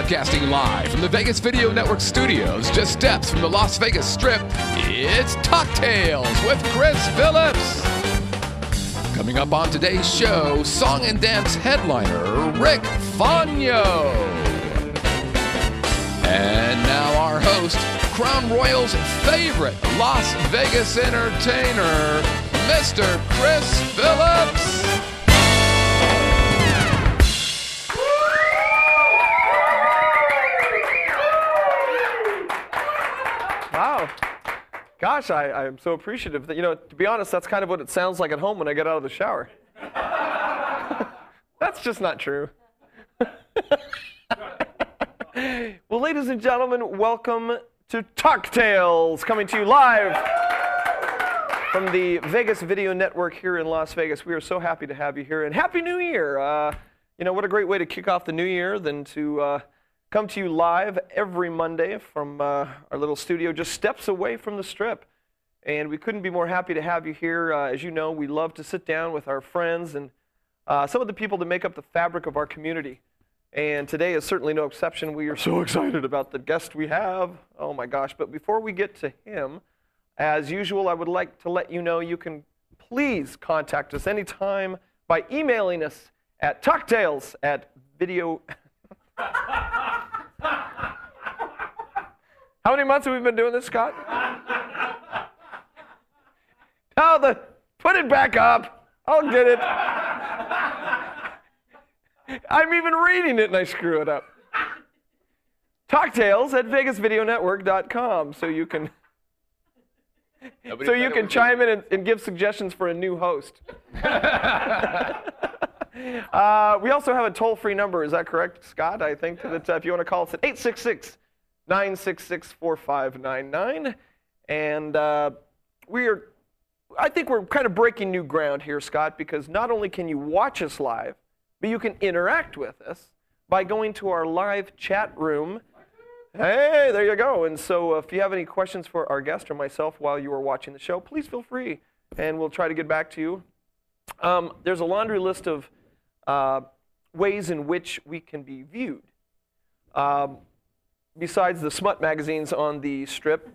Broadcasting live from the Vegas Video Network studios, just steps from the Las Vegas Strip, it's Cocktails with Chris Phillips. Coming up on today's show, song and dance headliner Rick Faugno. And now our host, Crown Royal's favorite Las Vegas entertainer, Mr. Chris Phillips. Gosh, I, I'm so appreciative that, you know, to be honest, that's kind of what it sounds like at home when I get out of the shower. that's just not true. well, ladies and gentlemen, welcome to Cocktails, coming to you live from the Vegas Video Network here in Las Vegas. We are so happy to have you here, and Happy New Year! Uh, you know, what a great way to kick off the new year than to uh, come to you live every Monday from uh, our little studio just steps away from the strip. And we couldn't be more happy to have you here. Uh, as you know, we love to sit down with our friends and uh, some of the people that make up the fabric of our community. And today is certainly no exception. We are so excited about the guest we have. Oh my gosh. But before we get to him, as usual, I would like to let you know you can please contact us anytime by emailing us at talktales at video. How many months have we been doing this, Scott? Oh, the put it back up. I'll get it. I'm even reading it and I screw it up. Talktales at VegasVideoNetwork.com, so you can Nobody so you can chime in and, and give suggestions for a new host. uh, we also have a toll-free number. Is that correct, Scott? I think that uh, if you want to call us at 866 966 4599. And uh, we are, I think we're kind of breaking new ground here, Scott, because not only can you watch us live, but you can interact with us by going to our live chat room. Hey, there you go. And so if you have any questions for our guest or myself while you are watching the show, please feel free, and we'll try to get back to you. Um, there's a laundry list of uh, ways in which we can be viewed. Um, besides the smut magazines on the strip,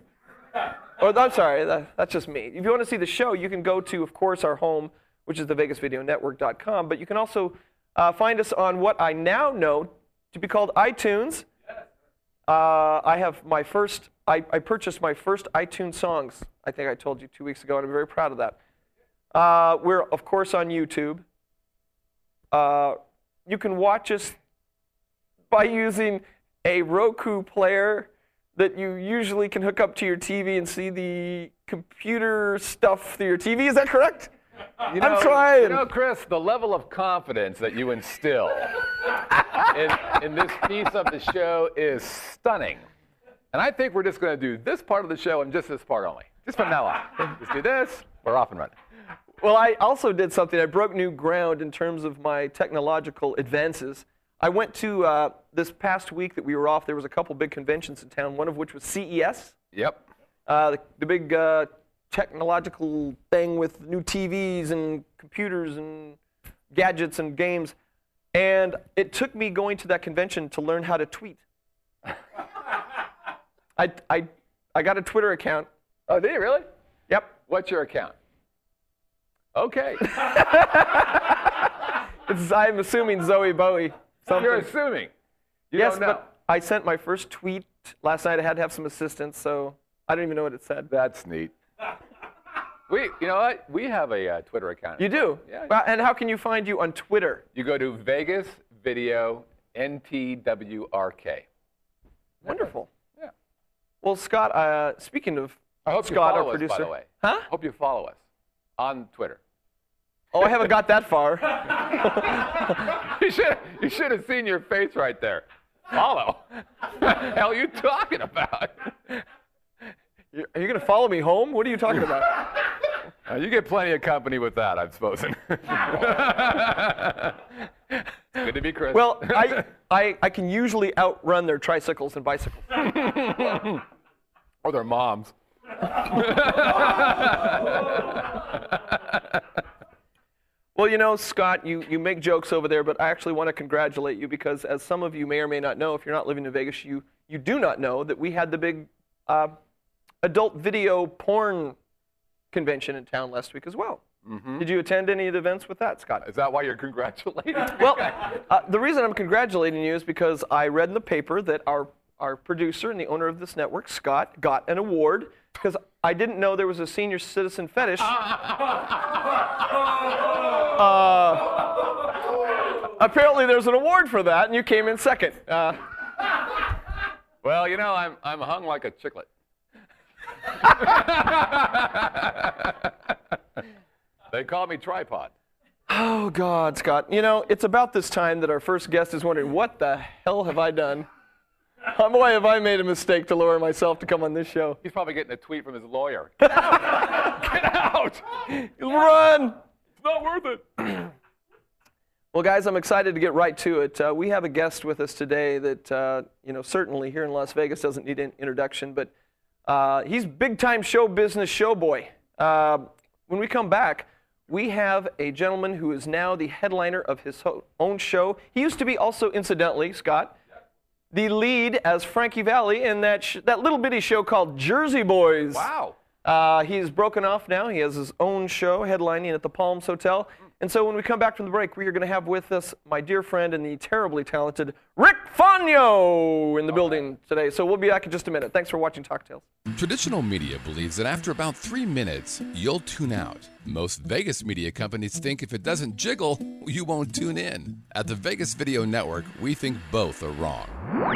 or I'm sorry, that, that's just me. If you want to see the show, you can go to, of course, our home, which is the VegasVideoNetwork.com, but you can also uh, find us on what I now know to be called iTunes. Uh, I have my first, I, I purchased my first iTunes songs, I think I told you two weeks ago, and I'm very proud of that. Uh, we're, of course, on YouTube. Uh, you can watch us by using a Roku player that you usually can hook up to your TV and see the computer stuff through your TV. Is that correct? You I'm know, trying. You know, Chris, the level of confidence that you instill in, in this piece of the show is stunning. And I think we're just going to do this part of the show and just this part only. Just from now on. Just do this, we're off and running. Well, I also did something. I broke new ground in terms of my technological advances. I went to uh, this past week that we were off. There was a couple big conventions in town. One of which was CES, Yep. uh, the, the big uh, technological thing with new TVs and computers and gadgets and games. And it took me going to that convention to learn how to tweet. I, I, I got a Twitter account. Oh, did you really? Yep. What's your account? Okay. It's, I'm assuming Zowie Bowie. Something. You're assuming. You yes, but I sent my first tweet last night. I had to have some assistance, so I don't even know what it said. That's neat. We, you know what? We have a uh, Twitter account. You do? Yeah. Well, and how can you find you on Twitter? You go to Vegas Video NTWRK. Wonderful. Yeah. Well, Scott, uh, speaking of I hope you Scott, follow our us, producer. by the way. Huh? Hope you follow us on Twitter. Oh, I haven't got that far. you should you should have seen your face right there. Follow. the hell are you talking about? Are you going to follow me home? What are you talking about? Uh, you get plenty of company with that, I've supposed. Good to be Chris. Well, I, I, I can usually outrun their tricycles and bicycles. or their moms. Well, you know, Scott, you, you make jokes over there, but I actually want to congratulate you because, as some of you may or may not know, if you're not living in Vegas, you, you do not know that we had the big uh, adult video porn convention in town last week as well. Did you attend any of the events with that, Scott? Is that why you're congratulating? Well, uh, the reason I'm congratulating you is because I read in the paper that our, our producer and the owner of this network, Scott, got an award because I didn't know there was a senior citizen fetish. Uh, apparently, there's an award for that, and you came in second. Uh, well, you know, I'm, I'm hung like a chicklet. they call me tripod. oh, God, Scott. You know, it's about this time that our first guest is wondering, what the hell have I done? Oh, boy, have I made a mistake to lower myself to come on this show. He's probably getting a tweet from his lawyer. Get out! Get out! Run! It's not worth it. Well, guys, I'm excited to get right to it. Uh, we have a guest with us today that, uh, you know, certainly here in Las Vegas doesn't need an introduction, but uh, he's big time show business show boy. Uh, when we come back, we have a gentleman who is now the headliner of his own show. He used to be also, incidentally, Scott, the lead as Frankie Valli in that, sh- that little bitty show called Jersey Boys. Wow. Uh, he's broken off now. He has his own show headlining at the Palms Hotel. And so when we come back from the break, we are going to have with us my dear friend and the terribly talented Rick Faugno in the building today. So we'll be back in just a minute. Thanks for watching Cocktails. Traditional media believes that after about three minutes, you'll tune out. Most Vegas media companies think if it doesn't jiggle, you won't tune in. At the Vegas Video Network, we think both are wrong.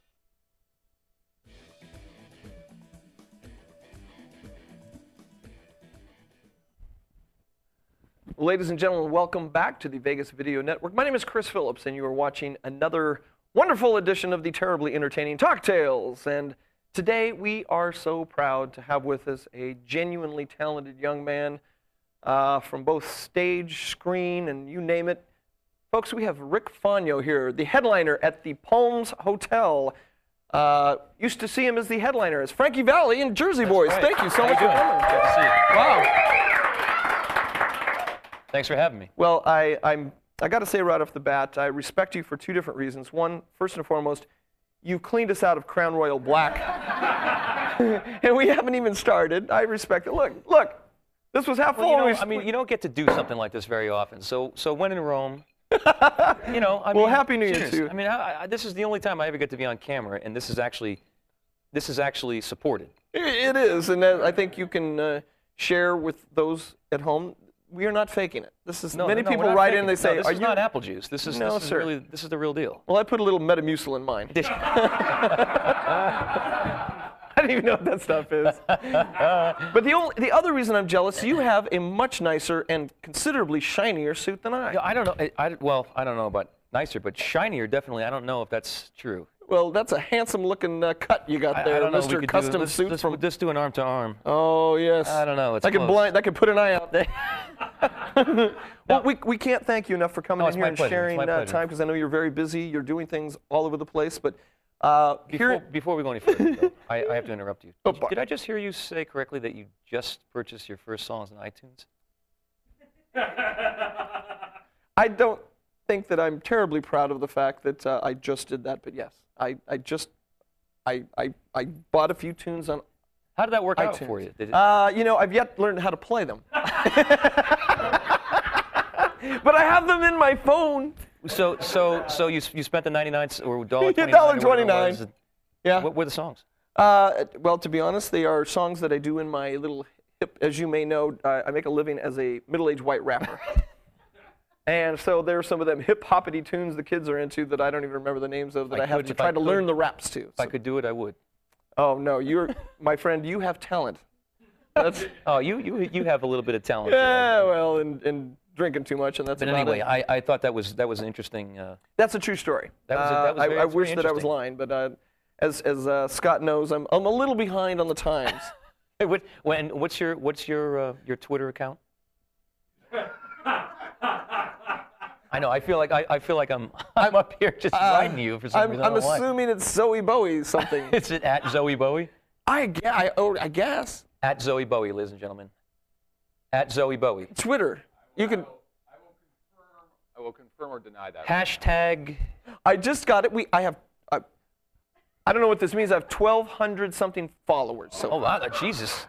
Ladies and gentlemen, welcome back to the Vegas Video Network. My name is Chris Phillips, and you are watching another wonderful edition of the terribly entertaining Cocktails. And today we are so proud to have with us a genuinely talented young man uh, from both stage, screen, and you name it. Folks, we have Rick Faugno here, the headliner at the Palms Hotel. Uh, used to see him as the headliner as Frankie Valli and Jersey Boys. right. Thank you so How much you for coming. Good to see you. Wow. Thanks for having me. Well, I, I'm, I got to say right off the bat, I respect you for two different reasons. One, first and foremost, you've cleaned us out of Crown Royal Black. and we haven't even started. I respect it. Look, look, this was half Well, full. you know, I mean, you don't get to do something like this very often. So, so when in Rome, you know, I Well, mean, Happy New Year to you. I mean, I, I, this is the only time I ever get to be on camera, and this is actually, this is actually supported. it is, and I think you can uh, share with those at home. We are not faking it. This is No, many no, people write in. They say, no, this "Are is you?" not apple juice. This is, No, this is really, this is the real deal. Well, I put a little Metamucil in mine. I don't even know what that stuff is. but the only, the other reason I'm jealous, you have a much nicer and considerably shinier suit than I. Yeah, I don't know. I, I- well, I don't know about nicer, but shinier definitely. I don't know if that's true. Well, that's a handsome looking uh, cut you got there, I don't Mr. could do- Custom let's, Suit let's, from. Let's do an arm to arm. Oh yes. I don't know, it's that could blind. That could put an eye out there. well, we, we can't thank you enough for coming No, in here and pleasure. Sharing uh, time because I know you're very busy. You're doing things all over the place, but uh, Before, here. before we go any further, though, I, I have to interrupt you. Oh, Did, you- did I just hear you say correctly that you just purchased your first songs on iTunes? I don't think that I'm terribly proud of the fact that uh, I just did that, but yes, I, I just I, I I bought a few tunes on How did that work out iTunes. for you? Did it, Uh, you know, I've yet learned how to play them. but I have them in my phone. so, so, so you, s- you spent the 99 c- or dollar Yeah, 29 or whatever it $1.29. was. Yeah. What were the songs? Uh, well, to be honest, they are songs that I do in my little hip. As you may know, uh, I make a living as a middle-aged white rapper. And so there are some of them hip hoppity tunes the kids are into that I don't even remember the names of that I I, have could- to if I try to could- learn the raps to. If I could do it, I would. Oh no, you're my friend. You have talent. That's Oh, you, you, you have a little bit of talent. yeah, well, and, and drinking too much, and that's But about anyway, it. I, I thought that was that was an interesting. Uh, That's a true story. That was a- that Uh, was I, very- I it's very wish that I was lying, but uh, as as uh, Scott knows, I'm I'm a little behind on the times. what, when, what's your what's your uh, your Twitter account? I know. I feel like I, I feel like I'm I'm up here just riding you for some Uh, I'm, reason. I I'm don't why. assuming it's Zowie Bowie something. Is it at Zowie Bowie? I, gue- I, oh, I guess. At Zowie Bowie, ladies and gentlemen. At Zowie Bowie. Twitter. You can. I will confirm or deny that. Hashtag. I just got it. We. I have. I, I don't know what this means. I have 1,200 something followers. So Oh wow, Jesus.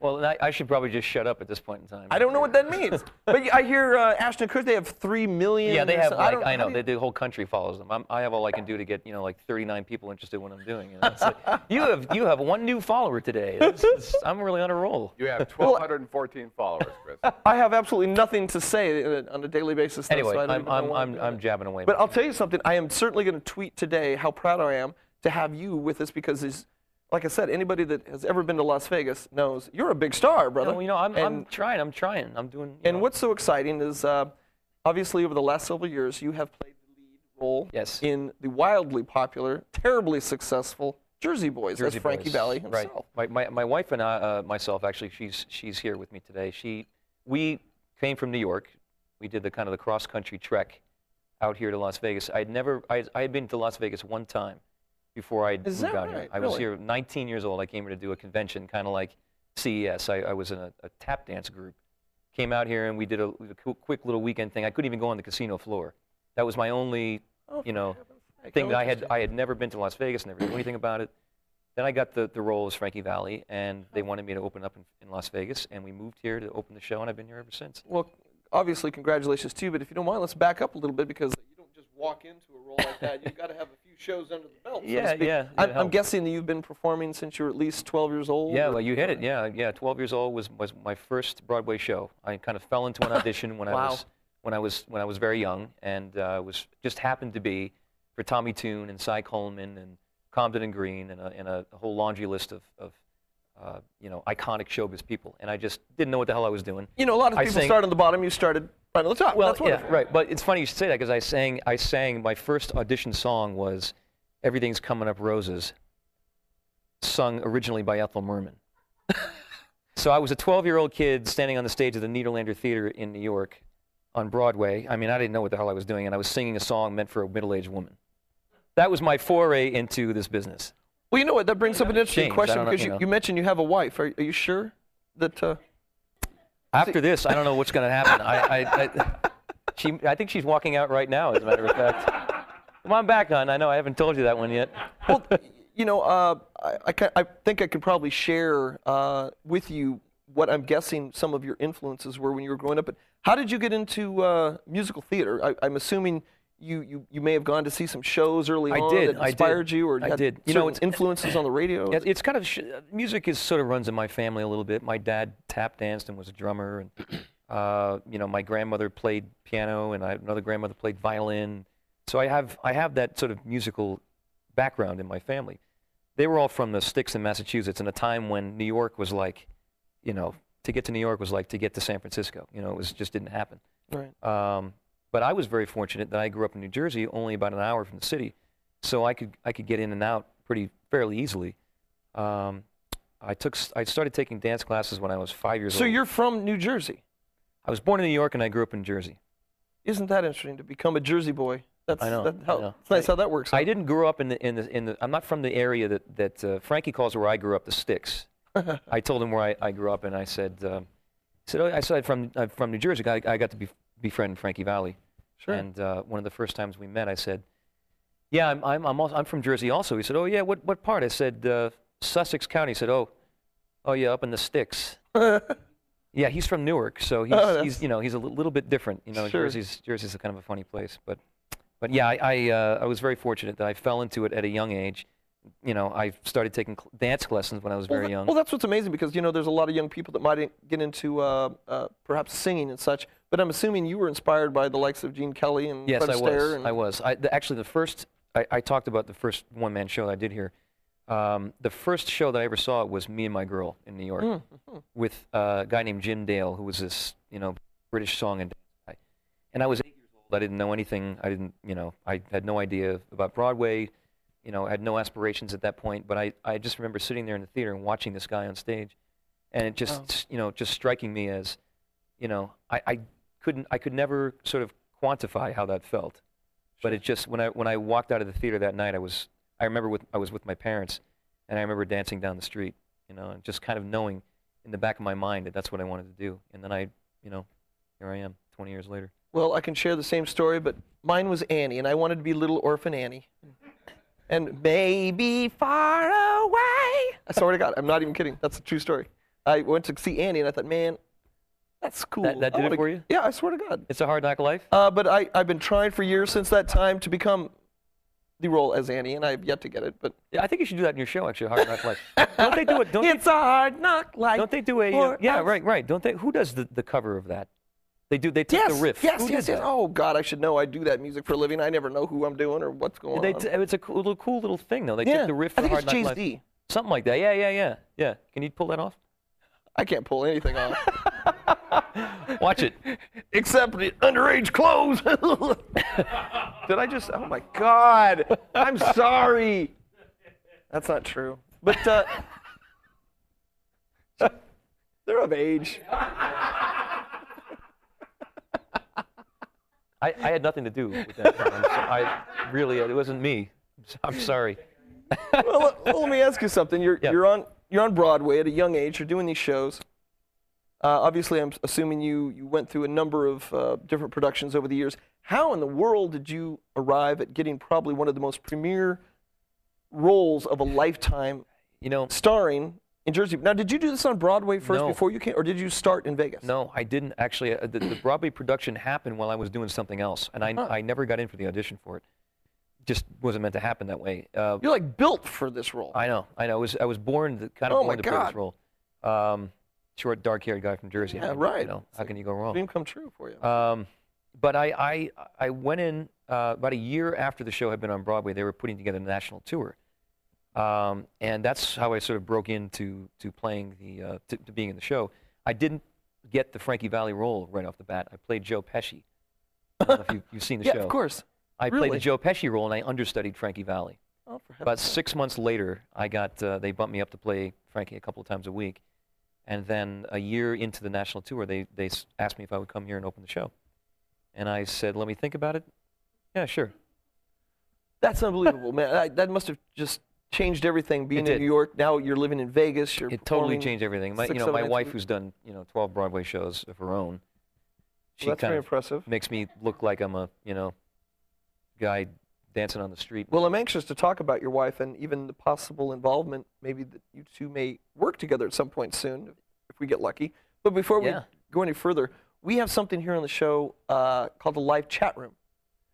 Well, I, I should probably just shut up at this point in time. I don't know what that means. but I hear uh, Ashton Kutcher. They have three million. Yeah, they have. so- Like, don't- I, know you- they, the whole country follows them. I'm, I have all I can do to get you know like 39 people interested in what I'm doing. You, know? Like, you have you have one new follower today. This is- I'm really on a roll. You have 1,214 followers, Chris. I have absolutely nothing to say uh, on a daily basis. though, Anyway, so I don't I'm I'm I'm, I'm jabbing away. But I'll tell you something. I am certainly going to tweet today how proud I am to have you with us because, there's, like I said, anybody that has ever been to Las Vegas knows you're a big star, brother. No, you know, I'm, I'm trying. I'm trying. I'm doing. And know, what's so exciting is, uh, obviously, over the last several years, you have played the lead role Yes. in the wildly popular, terribly successful Jersey Boys. Jersey That's Frankie Boys. Valli himself. Right. My, my, my wife and I, uh, myself, actually, she's she's here with me today. She, we came from New York. We did the kind of the cross country trek out here to Las Vegas. I'd never, I, I had been to Las Vegas one time before I Is moved out here. right? I was here 19 years old. I came here to do a convention, kind of like CES. I, I was in a, a tap dance group. Came out here and we did a, a quick little weekend thing. I couldn't even go on the casino floor. That was my only, Oh, you know, thing that I had. I had never been to Las Vegas, never knew anything about it. Then I got the, the role as Frankie Valli, and they wanted me to open up in, in Las Vegas, and we moved here to open the show, and I've been here ever since. Well, obviously, congratulations to you. But if you don't mind, let's back up a little bit because you don't just walk into a role like that. You've got to have a few shows under the belt. so to Yeah, speak. yeah, I'm, I'm guessing that you've been performing since you were at least 12 years old. Yeah, or- well, you hit it. Yeah, yeah. 12 years old was, was my first Broadway show. I kind of fell into an audition when I was when I was when I was very young, and uh, was just happened to be for Tommy Tune and Cy Coleman and Comden and Green and a, and a whole laundry list of, of uh, you know iconic showbiz people, and I just didn't know what the hell I was doing. You know, a lot of I people sang- start on the bottom. You started right on the top. Well, That's yeah, right. But it's funny you should say that because I sang, I sang my first audition song was "Everything's Coming Up Roses," sung originally by Ethel Merman. so I was a 12-year-old kid standing on the stage of the Nederlander Theater in New York, on Broadway. I mean, I didn't know what the hell I was doing, and I was singing a song meant for a middle-aged woman. That was my foray into this business. Well, you know what? That brings up an interesting Changed. Question because you you, you mentioned you have a wife. Are, are you sure that? Uh, After this, I don't know what's going to happen. I, I, I, she, I think she's walking out right now, as a matter of fact. Come on back, hon. I know I haven't told you that one yet. well, you know, uh, I, I, ca- I think I could probably share uh, with you what I'm guessing some of your influences were when you were growing up. But how did you get into uh, musical theater? I, I'm assuming you, you, you may have gone to see some shows early I on did, that I did. inspired you, or I did. You know, it's- influences on the radio. Yeah, it's kind of sh- music is sort of runs in my family a little bit. My dad tap danced and was a drummer, and uh, you know, my grandmother played piano, and I, another grandmother played violin. So I have I have that sort of musical background in my family. They were all from the sticks in Massachusetts in a time when New York was like, you know, to get to New York was like to get to San Francisco. You know, it was just didn't happen. right. Um, but I was very fortunate that I grew up in New Jersey, only about an hour from the city, so I could I could get in and out pretty fairly easily. Um, I took I started taking dance classes when I was five years So old. So you're from New Jersey. I was born in New York and I grew up in Jersey. Isn't that interesting to become a Jersey boy? That's, I know, That, I how, know. It's nice how that works. I didn't grow up in the in the in the. I'm not from the area that that uh, Frankie calls where I grew up, the sticks. I told him where I, I grew up, and I said, um, I said, oh, I said from I'm from New Jersey. I, I got to be, befriend Frankie Valli. Sure. And uh, one of the first times we met, I said, "Yeah, I'm I'm I'm, also, I'm from Jersey also." He said, "Oh yeah, what what part?" I said, uh, "Sussex County." He said, "Oh, oh yeah, up in the sticks." yeah, he's from Newark, so he's, Oh, he's you know he's a little bit different. You know, Sure. Jersey's Jersey's a kind of a funny place, but but yeah, I I, uh, I was very fortunate that I fell into it at a young age. You know, I started taking dance lessons when I was very young. Well, that's what's amazing because you know there's a lot of young people that might get into uh, uh, perhaps singing and such. But I'm assuming you were inspired by the likes of Gene Kelly and Yes, Fred I Astaire was. and I was. I, the, actually, the first I, I talked about the first one-man show that I did here. Um, the first show that I ever saw was Me and My Girl in New York Mm-hmm. with uh, a guy named Jim Dale, who was this you know British song and dance guy. And I was eight years old. I didn't know anything. I didn't you know I had no idea about Broadway. you know, I had no aspirations at that point. But I, I just remember sitting there in the theater and watching this guy on stage, and it just, s- you know, just striking me as, you know, I, I couldn't, I could never sort of quantify how that felt. But it just when I when I walked out of the theater that night, I was I remember with I was with my parents, and I remember dancing down the street, you know, and just kind of knowing in the back of my mind that that's what I wanted to do. And then I, you know, here I am, 20 years later. Well, I can share the same story, but mine was Annie, and I wanted to be little orphan Annie. And maybe far away. I swear to God, I'm not even kidding. That's a true story. I went to see Annie, and I thought, man, that's cool. That- that did it wanna- for you? Yeah, I swear to God. It's a hard knock life. Uh, but I, I've been trying for years since that time to become the role as Annie, and I've yet to get it. But Yeah, I think you should do that in your show. Actually, hard knock life. Don't they do it? Don't it's they, a hard knock life. don't they do a? uh, yeah, us. right, right. Don't they? Who does the, the cover of that? They do. They take Yes, the riff. yes, Who yes, yes. that? Oh God, I should know. I do that music for a living. I never know who I'm doing or what's going They on. it's a cool little, cool little thing though. They yeah, took the riff I think Hard it's Life. D. Something like that. Yeah, yeah, yeah, yeah. Can you pull that off? I can't pull anything off Watch it. except the underage clothes. Did I just? Oh my God! I'm sorry. That's not true. But uh, they're of age. I, I had nothing to do with that. So, I really, it wasn't me. I'm sorry. well, let- well, let me ask you something. You're Yeah. you're on you're on Broadway at a young age. You're doing these shows. Uh, obviously, I'm assuming you you went through a number of uh, different productions over the years. How in the world did you arrive at getting probably one of the most premier roles of a lifetime, You know, starring in Jersey? Now, did you do this on Broadway first No. before you came, or did you start in Vegas? no, I didn't actually. Uh, the, the Broadway production happened while I was doing something else, and I, Huh. I never got in for the audition for it. Just wasn't meant to happen that way. Uh, You're like built for this role. I know, I know. I was, I was born to, kind of Oh, born to play this role. Um, short, dark-haired guy from Jersey. Yeah, I mean, right. You know, how can you go wrong? Dream come true for you. Um, but I, I, I went in uh, about a year after the show had been on Broadway. They were putting together a national tour, um, and that's how I sort of broke into to playing the uh, to, to being in the show. I didn't get the Frankie Valli role right off the bat. I played Joe Pesci. I don't know if you, you've seen the yeah, show. of course. I played the Joe Pesci role, and I understudied Frankie Valli. Oh, for About six months later, I got uh, they bumped me up to play Frankie a couple of times a week, and then a year into the national tour, they they asked me if I would come here and open the show, and I said, "Let me think about it." Yeah, sure. That's unbelievable, man. I, that must have just changed everything. Being in did. New York, now you're living in Vegas. You're It totally changed everything. My, you know, my wife, who's done you know 12 Broadway shows of her own, she Well, that's kind very of impressive. makes me look like I'm a you know guy dancing on the street. Well, I'm anxious to talk about your wife and even the possible involvement. Maybe that you two may work together at some point soon, if we get lucky. But before Yeah. we go any further, we have something here on the show uh, called the live chat room.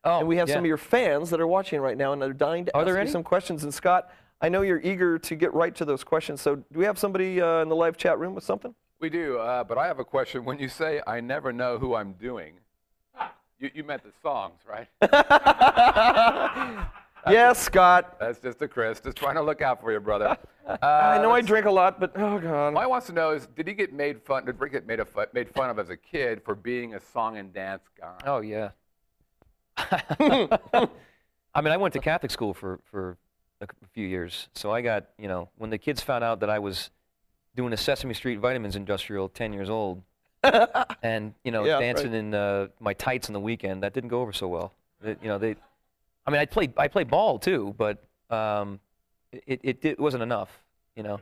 oh, and we have yeah. some of your fans that are watching right now and they're dying to Are ask there you any? some questions. And Scott, I know you're eager to get right to those questions. So do we have somebody uh, in the live chat room with something? We do, uh, but I have a question. When you say I never know who I'm doing, you, you meant the songs, right? yes, Scott. That's just a Chris, just trying to look out for you, brother. Uh, I know I drink a lot, but oh god. What I wants to know is, did he get made fun? Did Rick get made, a fu- made fun of as a kid for being a song and dance guy? Oh yeah. I mean, I went to Catholic school for for a c- a few years, so I got you know when the kids found out that I was doing a Sesame Street vitamins industrial, 10 years old, and you know Yeah, dancing right. in uh, my tights on the weekend, that didn't go over so well. It- you know they, I mean, I played I played ball too, but um, it, it it wasn't enough. You know.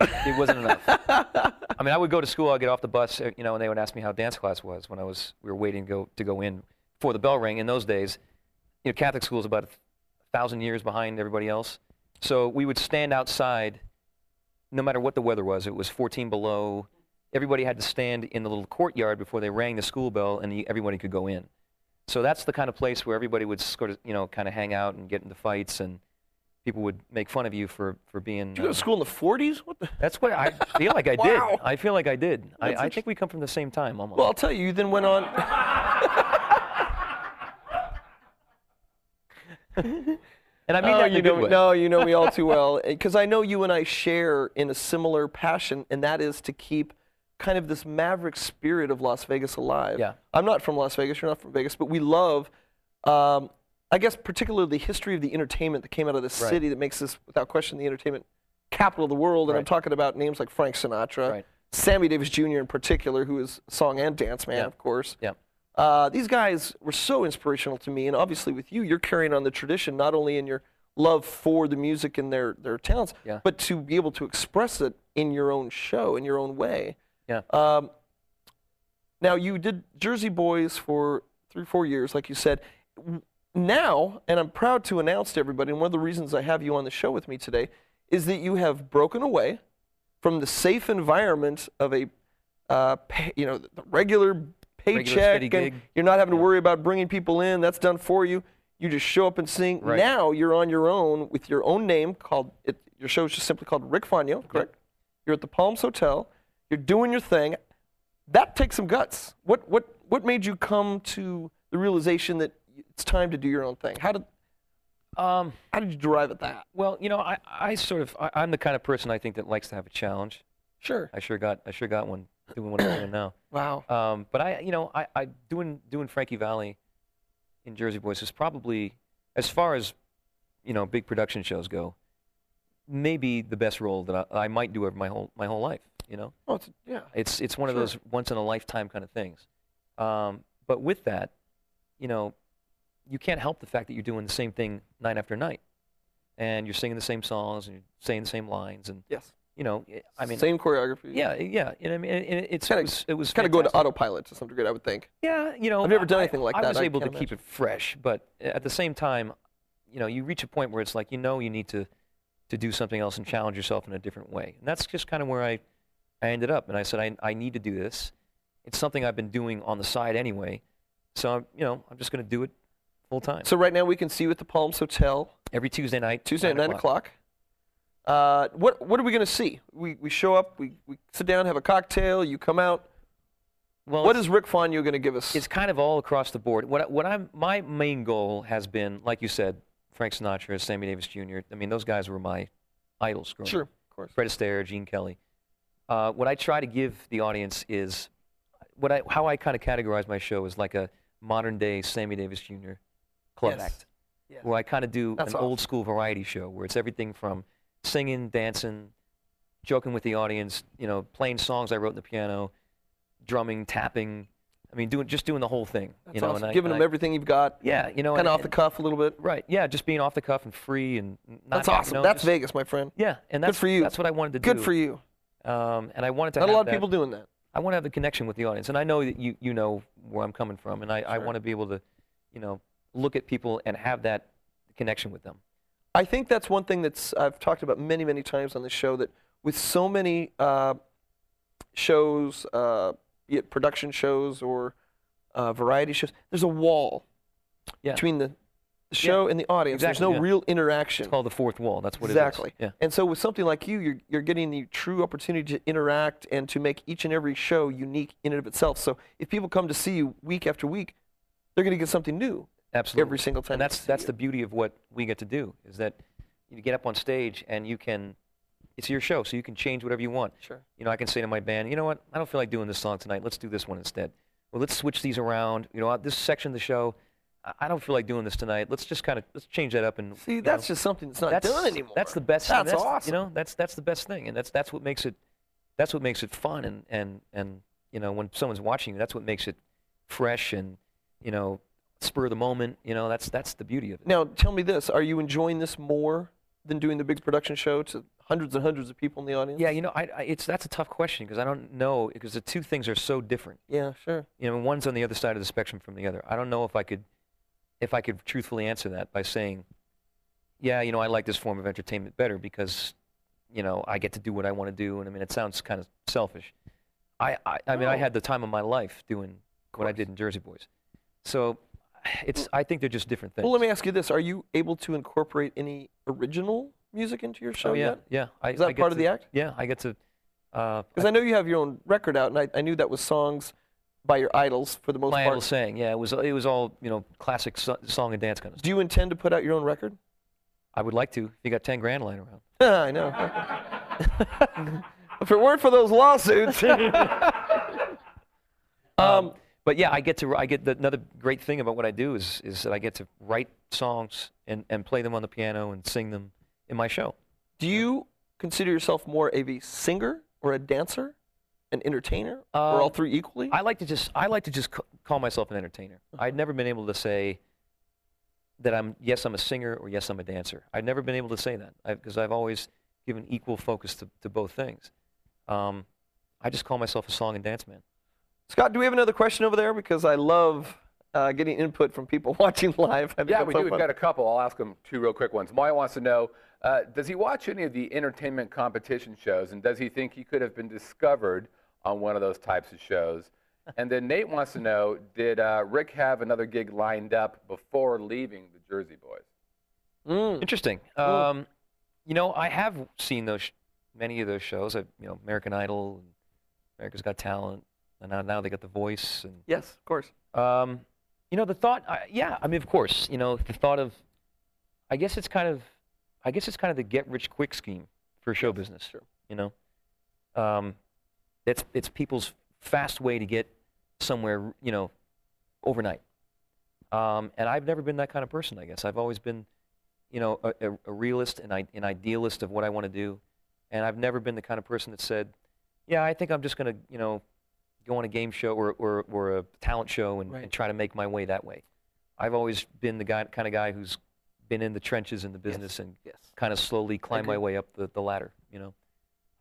It wasn't enough. I mean, I would go to school. I'd get off the bus, uh, you know, and they would ask me how dance class was when I was we were waiting to go to go in before the bell rang. In those days, you know, Catholic school is about a thousand years behind everybody else. So we would stand outside, no matter what the weather was. It was 14 below. Everybody had to stand in the little courtyard before they rang the school bell, and everybody could go in. So that's the kind of place where everybody would sort of, you know, kind of hang out and get into fights, and people would make fun of you for for being. Did you go uh, to school in the 40s? What the? that's what I feel like I Wow. did. I feel like I did. I, I think we come from the same time almost. Well, I'll tell you. You then went on. and I mean Oh, that you know, way. no, you know me all too well. Because I know you and I share in a similar passion, and that is to keep kind of this maverick spirit of Las Vegas alive. Yeah. I'm not from Las Vegas. You're not from Vegas, but we love um, I guess particularly the history of the entertainment that came out of this Right. city that makes this, without question, the entertainment capital of the world. And I'm talking about names like Frank Sinatra, Right. Sammy Davis Jr. in particular, who is song and dance man, Yeah. of course. Yeah. Uh, these guys were so inspirational to me, and obviously with you, you're carrying on the tradition not only in your love for the music and their their talents, Yeah. but to be able to express it in your own show in your own way. Yeah. Um, now you did Jersey Boys for three, four years, like you said. Now, and I'm proud to announce to everybody, and one of the reasons I have you on the show with me today is that you have broken away from the safe environment of a, uh, pay, you know, the regular paycheck, steady and gig. you're not having to worry about bringing people in. That's done for you. You just show up and sing. Right. Now you're on your own with your own name called. It, your show is just simply called Rick Faugno, correct? You're at the Palms Hotel. You're doing your thing. That takes some guts. What what what made you come to the realization that it's time to do your own thing? How did Um, how did you derive at that? well, you know, I, I sort of, I, I'm the kind of person I think that likes to have a challenge. Sure. I sure got, I sure got one doing what I'm doing now. Wow. Um, but I, you know, I, I doing doing Frankie Valli in Jersey Boys is probably, as far as, you know, big production shows go, maybe the best role that I, I might do over my whole my whole life. You know, Oh, it's, yeah. it's it's one of those once in a lifetime kind of things. Um, but with that, you know, you can't help the fact that you're doing the same thing night after night, and you're singing the same songs and you're saying the same lines, and Yes. you know, I mean, same choreography. yeah, yeah. And I mean, it- it's it was, it was Kind of going to autopilot to some degree, I would think. Yeah, you know, I've never done I- anything like I that, I was able to can't keep it fresh, but at the same time, you know, you reach a point where it's like you know you need to to do something else and challenge yourself in a different way, and that's just kind of where I I ended up. And I said I I need to do this. It's something I've been doing on the side anyway, so I'm, you know I'm just going to do it full time So right now we can see you at the Palms Hotel every Tuesday night. Tuesday at nine o'clock. Uh, what what are we going to see? We we show up, we, we sit down, have a cocktail. You come out. Well, What is Rick Faugno going to give us? It's kind of all across the board. What what I'm my main goal has been, like you said, Frank Sinatra, Sammy Davis Jr. I mean, those guys were my idols growing sure, of course. Fred Astaire, Gene Kelly. Uh, what I try to give the audience is what I how I kind of categorize my show is like a modern day Sammy Davis Jr. club Yes. act, where I kind of do That's an old school variety show where it's everything from singing, dancing, joking with the audience, you know, playing songs I wrote on the piano, drumming, tapping. I mean, doing just doing the whole thing. That's you know, awesome. I, Giving them I- everything you've got, yeah, you know, kind of off the cuff a little bit. Right. Yeah, just being off the cuff and free and not That's have- you awesome. know, That's just- Vegas, my friend. Yeah, and that's for you. That's what I wanted to do. Good for you. Um, and I wanted to Not a lot of that- people doing that. I want to have the connection with the audience, and I know that you you know where I'm coming from, and I, I want to be able to, you know, look at people and have that connection with them. I think that's one thing that's I've talked about many, many times on the show. That with so many uh, shows, uh, be it production shows or uh, variety shows, there's a wall Yeah. between the, show and the audience. Exactly, there's no yeah. real interaction. It's called the fourth wall. That's what exactly. it is. Yeah. And so with something like you, you're, you're getting the true opportunity to interact and to make each and every show unique in and of itself. So if people come to see you week after week, they're going to get something new Absolutely. every single time. and that's that's you. the beauty of what we get to do is that you get up on stage and you can it's your show so you can change whatever you want Sure. you know i can say to my band you know what i don't feel like doing this song tonight let's do this one instead well let's switch these around you know uh, this section of the show I- don't feel like doing this tonight let's just kind of let's change that up and See, that's know, just something that's not that's done anymore. that's the best That's, that's awesome. you know that's that's the best thing and that's that's what makes it that's what makes it fun and and and you know when someone's watching you that's what makes it fresh and you know spur of the moment you know that's that's the beauty of it Now, tell me this: Are you enjoying this more than doing the big production show to hundreds and hundreds of people in the audience? Yeah, you know, I, I, it's that's a tough question because I don't know because the two things are so different. Yeah, sure. You know, one's on the other side of the spectrum from the other. I don't know if I could, if I could truthfully answer that by saying, yeah, you know, I like this form of entertainment better because, you know, I get to do what I want to do, and I mean, it sounds kind of selfish. I, I, I mean, I had the time of my life doing what I did in Jersey Boys, so it's. I think they're just different things. Well, let me ask you this: Are you able to incorporate any original music into your show Oh yeah, yet? yeah. I, Is that I part of the act? Yeah, I get to. Uh, Because I know you have your own record out, and I, I knew that was songs by your idols for the most my part. idol saying, yeah, it was it was all you know classic so- song and dance kind of stuff. Do you intend to put out your own record? I would like to. If you got ten grand lying around. I know. if it weren't for those lawsuits. um, but yeah, I get to I get the, another great thing about what I do is is that I get to write songs and, and play them on the piano and sing them in my show. Do you consider yourself more of a singer or a dancer, an entertainer, or all Um, three equally? I like to just I like to just ca- call myself an entertainer. I've never been able to say that I'm yes I'm a singer or yes I'm a dancer. I've never been able to say that because I've always given equal focus to, to both things. Um, I just call myself a song and dance man. Scott, do we have another question over there? Because I love uh, getting input from people watching live. I Yeah, we so do. We've got a couple. I'll ask them two real quick ones. Maya wants to know uh, Does he watch any of the entertainment competition shows, and does he think he could have been discovered on one of those types of shows? And then Nate wants to know Did uh, Rick have another gig lined up before leaving the Jersey Boys? Mm. Interesting. Um, you know, I have seen those sh- many of those shows. I, you know, American Idol, and America's Got Talent, and now, now they got The Voice. And Yes, of course. um, you know, the thought. I yeah, I mean, of course. You know, the thought of. I guess it's kind of. I guess it's kind of the get rich quick scheme for show business. sure. You know, um, it's it's people's fast way to get somewhere. You know, overnight. Um, and I've never been that kind of person. I guess I've always been, you know, a, a, a realist and I, an idealist of what I want to do, and I've never been the kind of person that said, "Yeah, I think I'm just going to, you know, go on a game show or or, or a talent show and, Right. and try to make my way that way." I've always been the guy, kind of guy who's been in the trenches in the business and Yes. kind of slowly climb my way up the, the ladder. You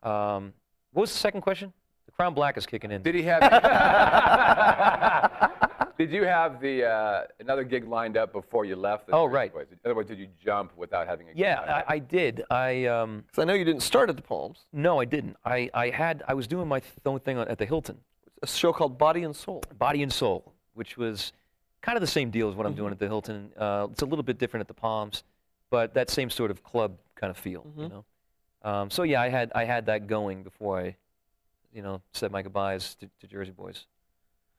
know. Um, what was the second question? The Crown Black is kicking in. Did he have? did you have the uh, another gig lined up before you left? The Oh, right. Boys? In other words, did you jump without having a? yeah, lined I. I did. I um, Because I know you didn't start at the Palms. no, I didn't. I, I had I was doing my th- own thing at the Hilton. A show called Body and Soul. Body and Soul, which was kind of the same deal as what I'm Mm-hmm. doing at the Hilton. Uh, it's a little bit different at the Palms, but that same sort of club kind of feel, you Mhm. know. Um, so yeah, I had I had that going before I, you know, said my goodbyes to, to Jersey Boys.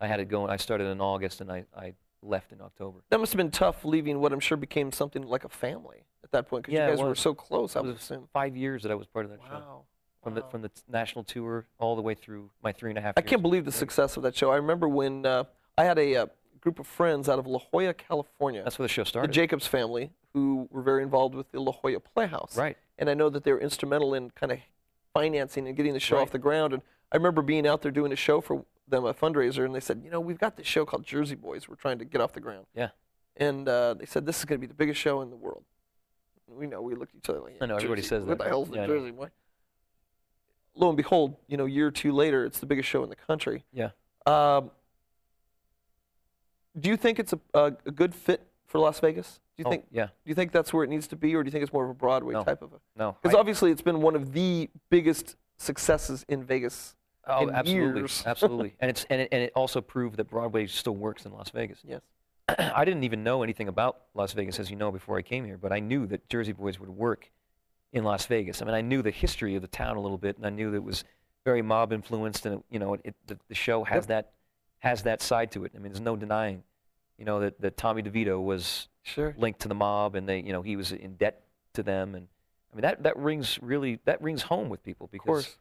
I had it going. I started in August and I, I left in October. That must have been tough leaving what I'm sure became something like a family at that point because Yeah, you guys were so close. I would was assume. five years that I was part of that show, Wow. from the from the national tour all the way through my three and a half. I can't believe the success of that show. I remember when uh, I had a uh, group of friends out of La Jolla, California, That's where the show started. the. Jacobs family, who were very involved with the La Jolla Playhouse. right. And I know that they were instrumental in kind of financing and getting the show Right. off the ground. And I remember being out there doing a show for them, a fundraiser, and they said, you know, we've got this show called Jersey Boys. We're trying to get off the ground. Yeah. And uh, they said, this is going to be the biggest show in the world. We know, we looked at each other like, I know, everybody Jersey, says What that. the hell's the Yeah, know. Jersey Boy? Lo and behold, you know, a year or two later, it's the biggest show in the country. Yeah. Um, do you think it's a, a, a good fit for Las Vegas? Do you Oh, think? yeah. Do you think that's where it needs to be, or do you think it's more of a Broadway No. type of a? No. Because obviously, it's been one of the biggest successes in Vegas. Oh, absolutely, years. absolutely, and it's and it, and it also proved that Broadway still works in Las Vegas. Yes. I didn't even know anything about Las Vegas, as you know, before I came here, but I knew that Jersey Boys would work in Las Vegas. I mean, I knew the history of the town a little bit, and I knew that it was very mob influenced, and it, you know, it, the, the show has Yep. that has that side to it. I mean, there's no denying, you know, that, that Tommy DeVito was Sure. linked to the mob, and they, you know, he was in debt to them, and I mean, that that rings really that rings home with people Of because course.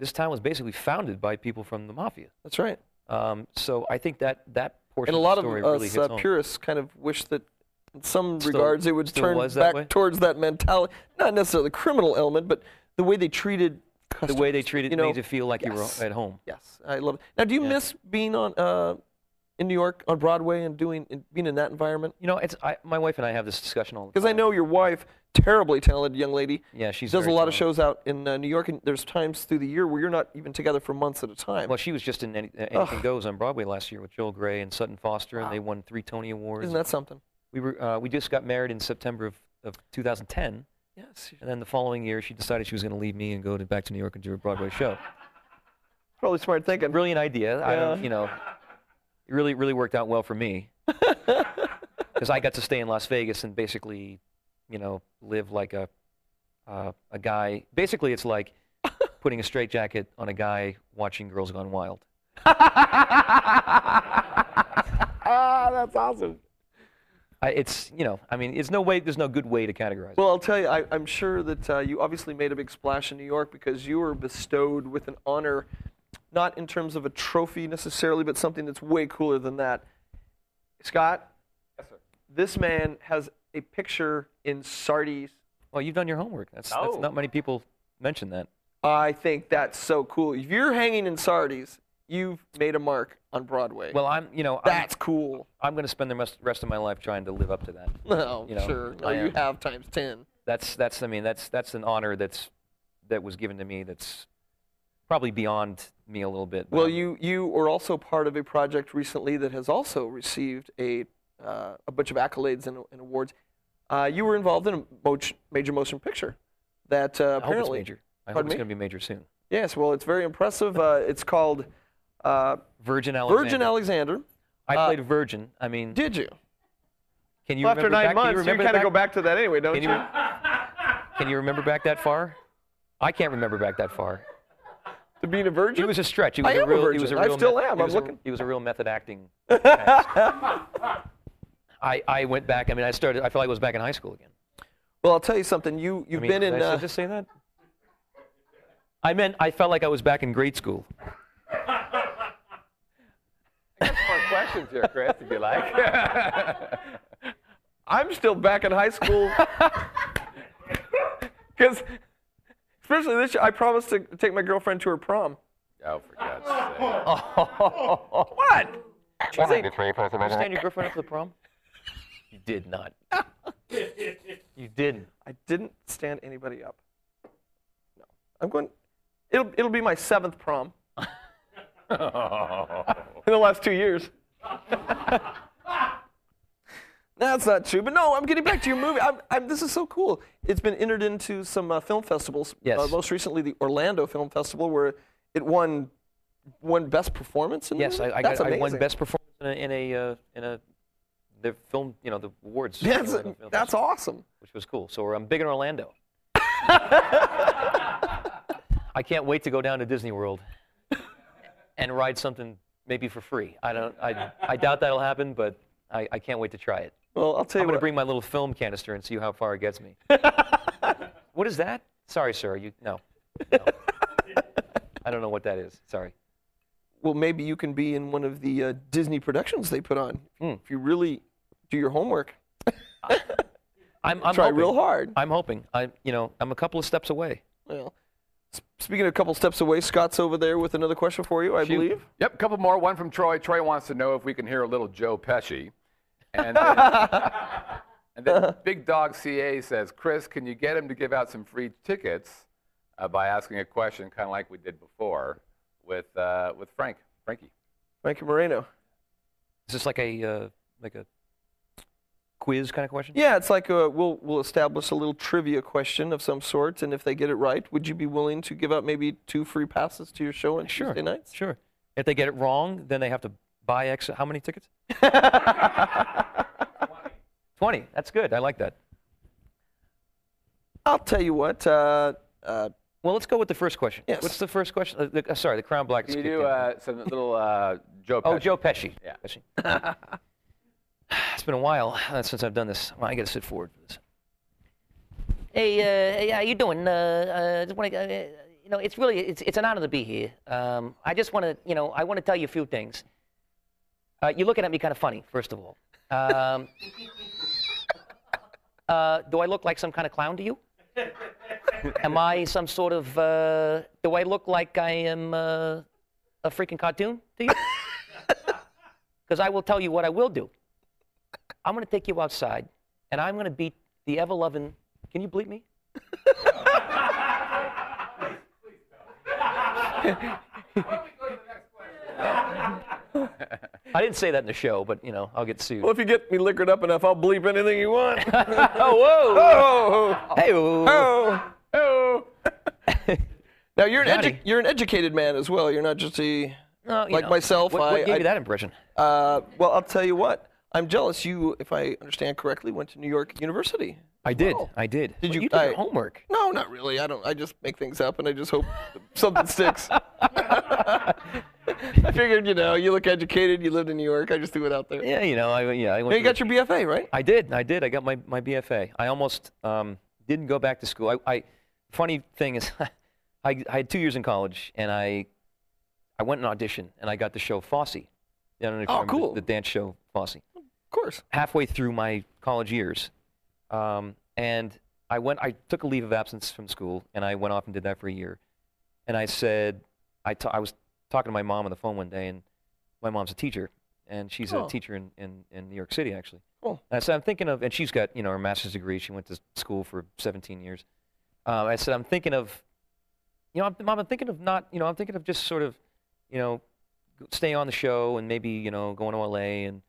This town was basically founded by people from the mafia. That's right. Um, so I think that that portion And a lot the of us really hits uh, purists kind of wish that, in some Still- regards, it would turn back way? towards that mentality. Not necessarily the criminal element, but the way they treated the way they treated you know, made you feel like yes. you were at home. Yes, I love it. Now, do you Yeah. miss being on uh, in New York on Broadway and doing and being in that environment? You know, it's I, my wife and I have this discussion all the time. Because I know your wife, terribly talented young lady, Yeah, she does a lot of shows out in uh, New York, and there's times through the year where you're not even together for months at a time. Well, she was just in any, uh, Anything Ugh. Goes on Broadway last year with Joel Grey and Sutton Foster, and they won three Tony Awards. Isn't that something? we were uh, we just got married in September of, of 2010, Yes. and then the following year she decided she was going to leave me and go to, back to New York and do a Broadway show. Probably smart thinking. Brilliant idea. I don't, Yeah. you know, it really really worked out well for me because I got to stay in Las Vegas and basically, you know, live like a uh, a guy. Basically, it's like putting a straitjacket on a guy watching Girls Gone Wild. ah, that's awesome. I, it's you know, I mean, it's no way. There's no good way to categorize. it. Well, I'll tell you, I, I'm sure that uh, you obviously made a big splash in New York because you were bestowed with an honor not in terms of a trophy necessarily, but something that's way cooler than that. Scott, Yes, sir. this man has a picture in Sardi's. Well, you've done your homework. That's, that's not many people mention that. I think that's so cool. If you're hanging in Sardi's, you've made a mark on Broadway. Well, I'm, you know, I'm, that's cool. I'm going to spend the rest, rest of my life trying to live up to that. No, You know, sure. No, you have times ten. That's, that's, I mean, that's, that's an honor that's, that was given to me. That's probably beyond me a little bit. Well, I'm- you you were also part of a project recently that has also received a uh, a bunch of accolades and, and awards. Uh, you were involved in a moch- major motion picture that uh, I hope it's apparently. major. I hope Pardon it's going to be major soon. Yes, well, it's very impressive. Uh, it's called uh, Virgin Alexander. Virgin Alexander. I uh, played Virgin. I mean, Did you? can you Well, after remember nine back, months, you you, remember kind of go back to that anyway, don't Can you? you, can you remember back that far? I can't remember back that far. to being a virgin? It was a stretch. He I was a am a real. he was a virgin. I still meth- am. I'm looking- A, he was a real method acting. cast. I, I went back. I mean, I started. I felt like I was back in high school again. well, I'll tell you something. You you've I mean, been in. did I Uh, just say that? I meant I felt like I was back in grade school. More questions here, Chris, if you like. I'm still back in high school. Because, especially this year, I promised to take my girlfriend to her prom. oh, for God's sake. What? Did you stand your girlfriend up to the prom? You did not. you didn't. I didn't stand anybody up. No. I'm going. It'll it'll be my seventh prom in the last two years. That's not true, but no, I'm getting back to your movie. I'm, I'm, this is so cool. It's been entered into some uh, film festivals. Yes. Uh, most recently, the Orlando Film Festival, where it won won best performance. In Yes, I? I, got, I won best performance in a in a, uh, in a the film. You know the awards. That's that's Festival, awesome. which was cool. So I'm big in Orlando. I can't wait to go down to Disney World and ride something maybe for free. I don't. I, I doubt that'll happen, but I, I can't wait to try it. Well, I'll tell you. I'm going to bring my little film canister and see how far it gets me. what is that? Sorry, sir. You no. no. I don't know what that is. Sorry. well, maybe you can be in one of the uh, Disney productions they put on. Hmm. If you really do your homework, I'm, I'm try hoping. real hard. I'm hoping. I, you know, I'm a couple of steps away. Well, speaking of a couple steps away, Scott's over there with another question for you, I Shoot. believe. Yep, a couple more. One from Troy. Troy wants to know if we can hear a little Joe Pesci. And then, and then Big Dog CA says, Chris, can you get him to give out some free tickets uh, by asking a question, kind of like we did before with uh, with Frank, Frankie? Frankie Moreno. Is this like a uh, like a quiz kind of question? Yeah, it's like uh we'll we'll establish a little trivia question of some sort, and if they get it right, would you be willing to give out maybe two free passes to your show on Sure. Tuesday nights? Sure. If they get it wrong, then they have to buy X. How many tickets? Twenty. That's good. I like that. I'll tell you what. Uh, uh, Well, let's go with the first question. Yes. What's the first question? Uh, the, uh, sorry, the Crown Black. Can you do in. uh, some little uh, Joe Pesci? Oh, Joe Pesci. Yeah. Pesci. it's been a while uh, since I've done this. Well, I got to sit forward for this. Hey, uh, hey, how you doing? Uh, uh, just want to, uh, you know, it's really, it's, it's an honor to be here. Um, I just want to, you know, I want to tell you a few things. Uh, you're looking at me kind of funny, first of all. Um, uh, do I look like some kind of clown to you? am I some sort of, uh, do I look like I am uh, a freaking cartoon to you? Because I will tell you what I will do. I'm going to take you outside, and I'm going to beat the ever loving. Can you bleep me? I didn't say that in the show, but you know, I'll get sued. well, if you get me liquored up enough, I'll bleep anything you want. oh, whoa! oh, Hey, oh, oh. now you're an edu- you're an educated man as well. You're not just a No, like know, myself. What, I, what gave I- you that impression? Uh, well, I'll tell you what. I'm jealous. You, if I understand correctly, went to New York University. I did. Wow. I did. Did Well, you- You did I- your homework. No, not really. I don't. I just make things up, and I just hope something sticks. I figured, you know, you look educated. You lived in New York. I just threw it out there. Yeah, you know, I yeah, I went. You got your BFA, right? I did. I did. I got my, my BFA. I almost um, didn't go back to school. I, I funny thing is, I, I had two years in college, and I I went and auditioned, and I got the show Fosse. I don't know if Oh, remember cool. The, the dance show Fosse. Of course. Halfway through my college years, um, and I went. I took a leave of absence from school, and I went off and did that for a year. And I said, I was talking to my mom on the phone one day, and my mom's a teacher, and she's Oh. a teacher in, in, in New York City actually. Cool. And I said, I'm thinking of, and she's got you know her master's degree. She went to school for 17 years. Um, I said, I'm thinking of, you know, I'm, Mom, I'm thinking of not, you know, I'm thinking of just sort of, you know, staying on the show and maybe you know going to LA and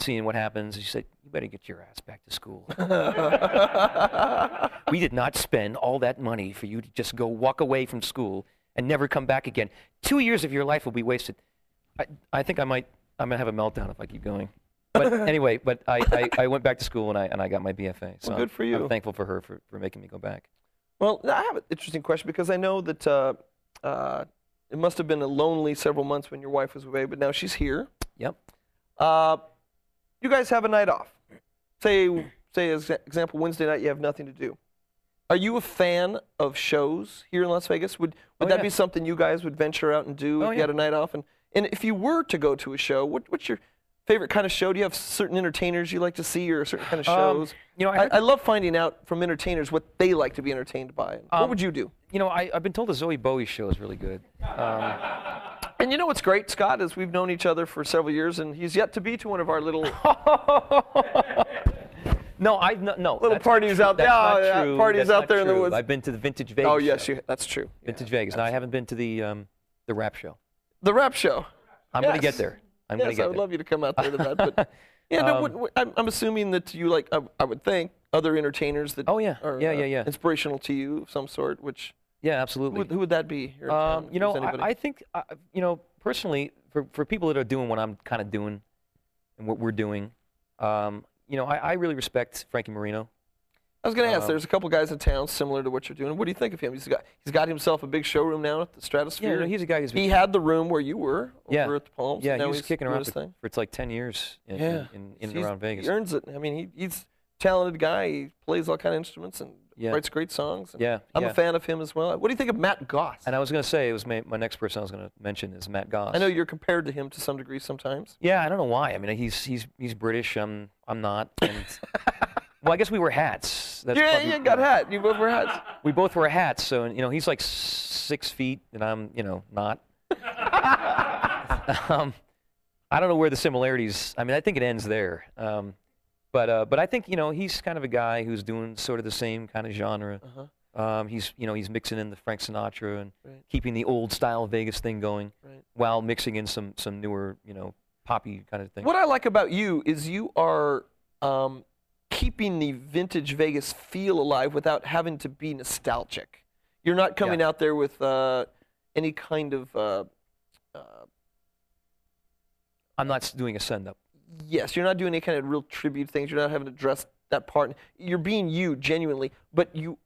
seeing what happens. She said, you better get your ass back to school. we did not spend all that money for you to just go walk away from school and never come back again. Two years of your life will be wasted. I, I think I might, I'm gonna have a meltdown if I keep going. But anyway, but I, I, I went back to school and I, and I got my BFA. So Well, good for you. I'm thankful for her for, for making me go back. Well, I have an interesting question because I know that uh, uh, it must have been a lonely several months when your wife was away, but now she's here. Yep. Uh, you guys have a night off. Say, say as example, Wednesday night you have nothing to do. Are you a fan of shows here in Las Vegas? Would would Oh, that yeah. be something you guys would venture out and do Oh, if you yeah. had a night off? And and if you were to go to a show, what, what's your favorite kind of show? Do you have certain entertainers you like to see or certain kind of Um, shows? you know, I I, I love finding out from entertainers what they like to be entertained by. what Um, would you do? You know, I, I've been told the Zowie Bowie show is really good. Um, And you know what's great, Scott, is we've known each other for several years, and he's yet to be to one of our little no, I no, no Little parties out there. Oh, yeah, parties That's out there in the woods. I've been to the Vintage Vegas. Oh yes, you, that's true. Vintage Vegas. Now I haven't been to the um, the rap show. The rap show. I'm gonna get there. I'm gonna yes, get I would there. love you to come out there to that. But yeah, no, Um, I'm, I'm assuming that you like. I, I would think other entertainers that Oh, yeah. are Yeah, uh, yeah, yeah. inspirational to you of some sort. Which Yeah, who, absolutely. would- who would that be? Um, you know. I, I think, uh, you know, personally, for, for people that are doing what I'm kind of doing and what we're doing, um, you know, I, I really respect Frankie Moreno. I was going to ask. um, There's a couple guys in town similar to what you're doing. What do you think of him? He's got he's got himself a big showroom now at the Yeah, Stratosphere. no, he's a guy who's been, he had the room where you were Yeah. over at the Palms. yeah, he was kicking around for, thing. for it's like 10 years in, Yeah. in, in, in and around Vegas. He earns it. I mean, he, he's a talented guy. He plays all kind of instruments and Yeah. writes great songs. Yeah, I'm yeah. a fan of him as well. What do you think of Matt Goss? And I was going to say, it was my, my next person I was going to mention is Matt Goss. I know you're compared to him to some degree sometimes. Yeah, I don't know why. I mean, he's he's he's British. I'm I'm not. And well, I guess we wear hats. That's yeah, probably- you got hat. You both wear hats. We both wear hats, so you know he's like six feet, and I'm you know not. um, I don't know where the similarities. I mean, I think it ends there. Um, but uh, but I think you know he's kind of a guy who's doing sort of the same kind of genre. Uh-huh. Um, he's you know he's mixing in the Frank Sinatra and Right. keeping the old style Vegas thing going, Right. while mixing in some some newer you know poppy kind of thing. What I like about you is you are um, keeping the vintage Vegas feel alive without having to be nostalgic. You're not coming Yeah. out there with uh, any kind of uh, uh, I'm not doing a send up. Yes, you're not doing any kind of real tribute things. You're not having to dress that part. You're being you genuinely, but you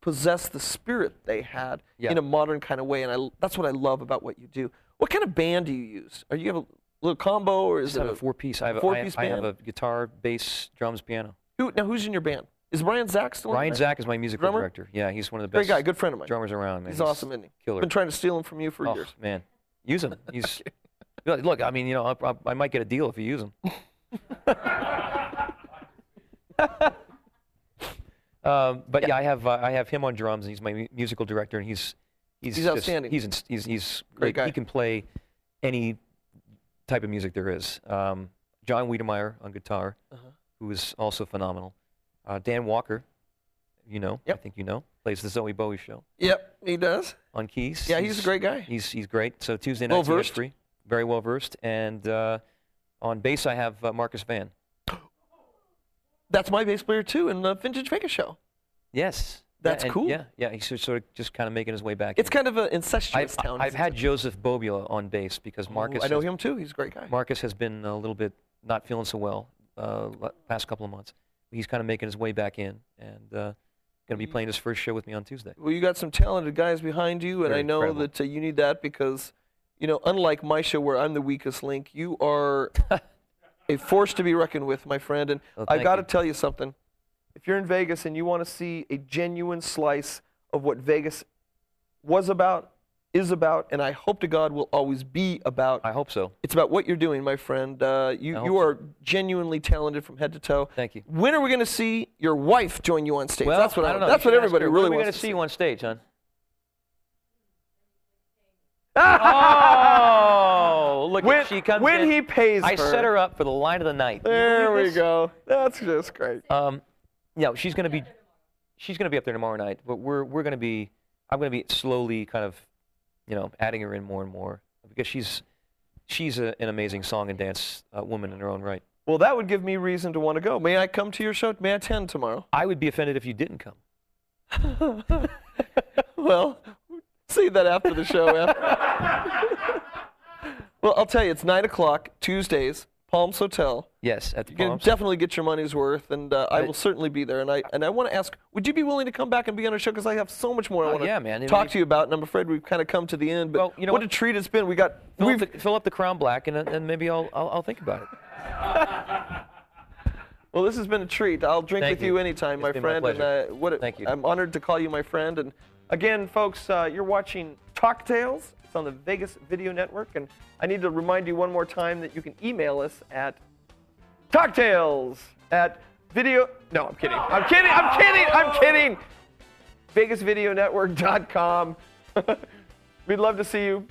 possess the spirit they had Yeah. in a modern kind of way, and I, that's what I love about what you do. What kind of band do you use? Are you have a little combo, or is it a, four piece. I have, a, I, four-piece I have a guitar, bass, drums, piano. who, now who's in your band? Is Ryan Zach still Ryan? Zach is my musical Drummer? director. Yeah, he's one of the best. Great guy, good friend of mine. drummers around. Man. He's awesome, isn't he? Killer. Been trying to steal him from you for oh, years. man, use him. He's look. I mean, you know, I, I, I might get a deal if you use him. um, but yeah. I have uh, I have him on drums, and he's my mu- musical director, and he's he's He's just- outstanding. He's ins- he's he's Great guy. He can play any type of music there is. Um, John Wiedemeyer on guitar, Uh-huh. who is also phenomenal. Uh, Dan Walker, you know, I think you know, plays the Zowie Bowie show Yep, he does. on keys. Yeah, he's a great guy. He's he's great. So Tuesday Well nights he gets free, very well versed. And uh, on bass I have uh, Marcus Van. That's my bass player too in the Vintage Vegas show. Yes, That's yeah, cool. Yeah, yeah. He's sort- of just kind of making his way back. It's in. kind of an incestuous I've, town. I've had? Joseph Bobula on bass because Marcus. I know has, him too. He's a great guy. Marcus has been a little bit not feeling so well uh, past couple of months. He's kind of making his way back in and uh, going to be playing his first show with me on Tuesday. Well, you got some talented guys behind you, and They're I know incredible. that uh, you need that because, you know, unlike my show where I'm the weakest link, you are a force to be reckoned with, my friend. And Well, I got to tell you something. If you're in Vegas and you want to see a genuine slice of what Vegas was about is about, and I hope to God will always be about. I hope so. It's about what you're doing, my friend. Uh, you you are genuinely talented from head to toe. Thank you. When are we going to see your wife join you on stage? Well, that's what I don't know. That's what everybody her. really when are we wants gonna see you on stage, hon? See. Oh, look, when at she comes when in. he pays I her. set her up for the line of the night. There we go. That's just great. Um, yeah, she's gonna be, she's gonna be up there tomorrow night. But we're we're gonna be, I'm gonna be slowly kind of, you know, adding her in more and more because she's, she's a, an amazing song and dance uh, woman in her own right. Well, that would give me reason to want to go. May I come to your show? May I attend tomorrow? I would be offended if you didn't come. well, see that after the show. yeah. well, I'll tell you, it's nine o'clock Tuesdays, Palms Hotel. Yes, at the You can Palms. definitely get your money's worth, and uh, I will certainly be there. And I and I want to ask, would you be willing to come back and be on our show? Because I have so much more I Oh, want to yeah, man. Talk to you about, and I'm afraid we've kind of come to the end. But Well, you know what, what? a treat it's been. We got Fill up, we've the, fill up the Crown Black, and, and maybe I'll, I'll I'll think about it. Well, this has been a treat. I'll drink Thank with you, you. anytime, It's my been my friend. and uh, what a- Thank you. I'm honored to call you my friend. And again, folks, uh, you're watching Talk Tales. It's on the Vegas Video Network. And I need to remind you one more time that you can email us at talktales at video. No, I'm kidding. I'm kidding. I'm kidding. I'm kidding. VegasVideoNetwork.com. We'd love to see you.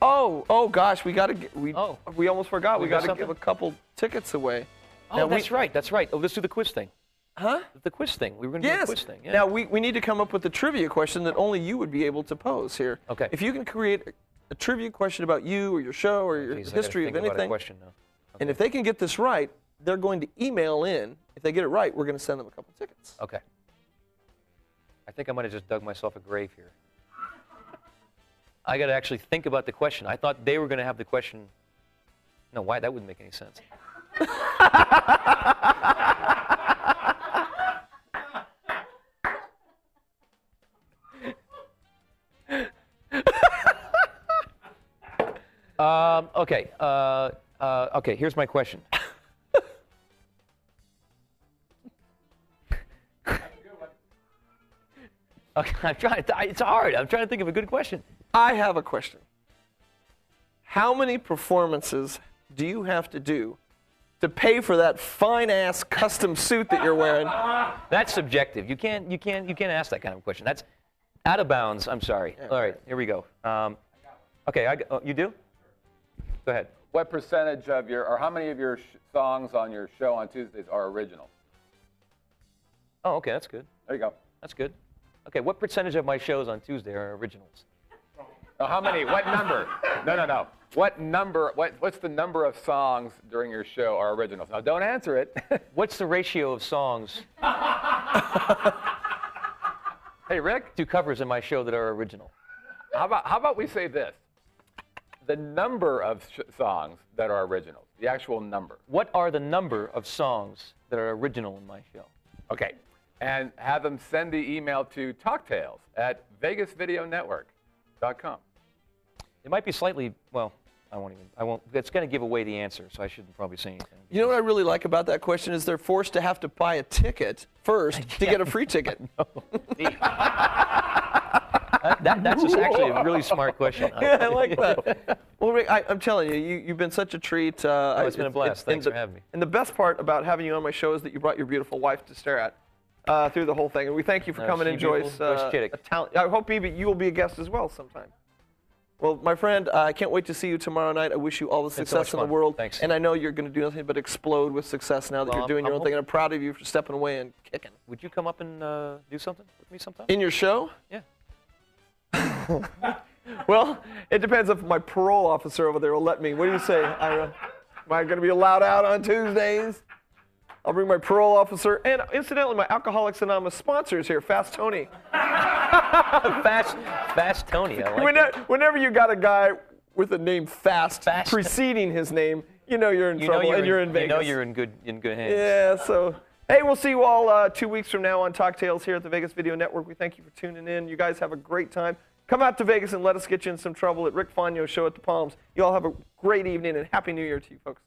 Oh, oh gosh, we got to get. We Oh. we almost forgot. We, We got to give a couple tickets away. Oh, Now, we- that's right. That's right. Oh, let's do the quiz thing. Huh? The quiz thing. We were going to do the quiz thing. Yeah. Now we, we need to come up with a trivia question that only you would be able to pose here. Okay. If you can create a, a trivia question about you or your show or oh, your Jeez, history of anything, question now. and if they can get this right, they're going to email in. If they get it right, we're going to send them a couple tickets. Okay. I think I might have just dug myself a grave here. I got to actually think about the question. I thought they were going to have the question. No, why? That wouldn't make any sense. um, okay. Uh, uh, okay. Here's my question. Okay, I'm trying. To, it's hard. I'm trying to think of a good question. I have a question. How many performances do you have to do to pay for that fine ass custom suit that you're wearing? That's subjective. You can't. You can't. You can't ask that kind of question. That's out of bounds. I'm sorry. All right. Here we go. Um, okay. I, oh, you do. Go ahead. What percentage of your, or how many of your sh- songs on your show on Tuesdays are original? Oh, okay. That's good. There you go. That's good. Okay. What percentage of my shows on Tuesday are originals? Now, how many? What number? No, no, no. What number? What, what's the number of songs during your show are originals? Now, don't answer it. What's the ratio of songs hey, Rick, to covers in my show that are original? how about how about we say this? The number of sh- songs that are originals. The actual number. What are the number of songs that are original in my show? Okay. And have them send the email to talktales at vegasvideonetwork.com. It might be slightly. Well, I won't even. I won't. It's going to give away the answer, so I shouldn't probably say anything. You know what I really like about that question is they're forced to have to buy a ticket first to get a free ticket. That, that- that's just actually a really smart question. Yeah, I like that. Well, Rick, I, I'm telling you, you, you've been such a treat. Uh, Oh, it's been a blast. and Thanks the, for having me. And the best part about having you on my show is that you brought your beautiful wife to stare at uh, through the whole thing. And we thank you for Uh, coming in, Joyce. uh, talent. I hope, you will be a guest as well sometime. Well, my friend, uh, I can't wait to see you tomorrow night. I wish you all the been so success in the world. Thanks. And I know you're going to do nothing but explode with success now that Well, you're I'm- doing your I'm own thing. And I'm proud of you for stepping away and kicking. Would you come up and uh, do something with me sometime? In your show? yeah. Well, it depends if my parole officer over there will let me. What do you say, Ira? Am I going to be allowed out on Tuesdays? I'll bring my parole officer. And incidentally, my Alcoholics Anonymous sponsor is here, Fast Tony. Fast, fast Tony. I like Whenever, whenever you got a guy with the name Fast, Fast. preceding his name, you know you're in You trouble you're and you're in Vegas. You know you're in good in good hands. Yeah, so hey, we'll see you all uh, two weeks from now on Talk Tales here at the Vegas Video Network. We thank you for tuning in. You guys have a great time. Come out to Vegas and let us get you in some trouble at Rick Faugno Show at the Palms. You all have a great evening and Happy New Year to you folks.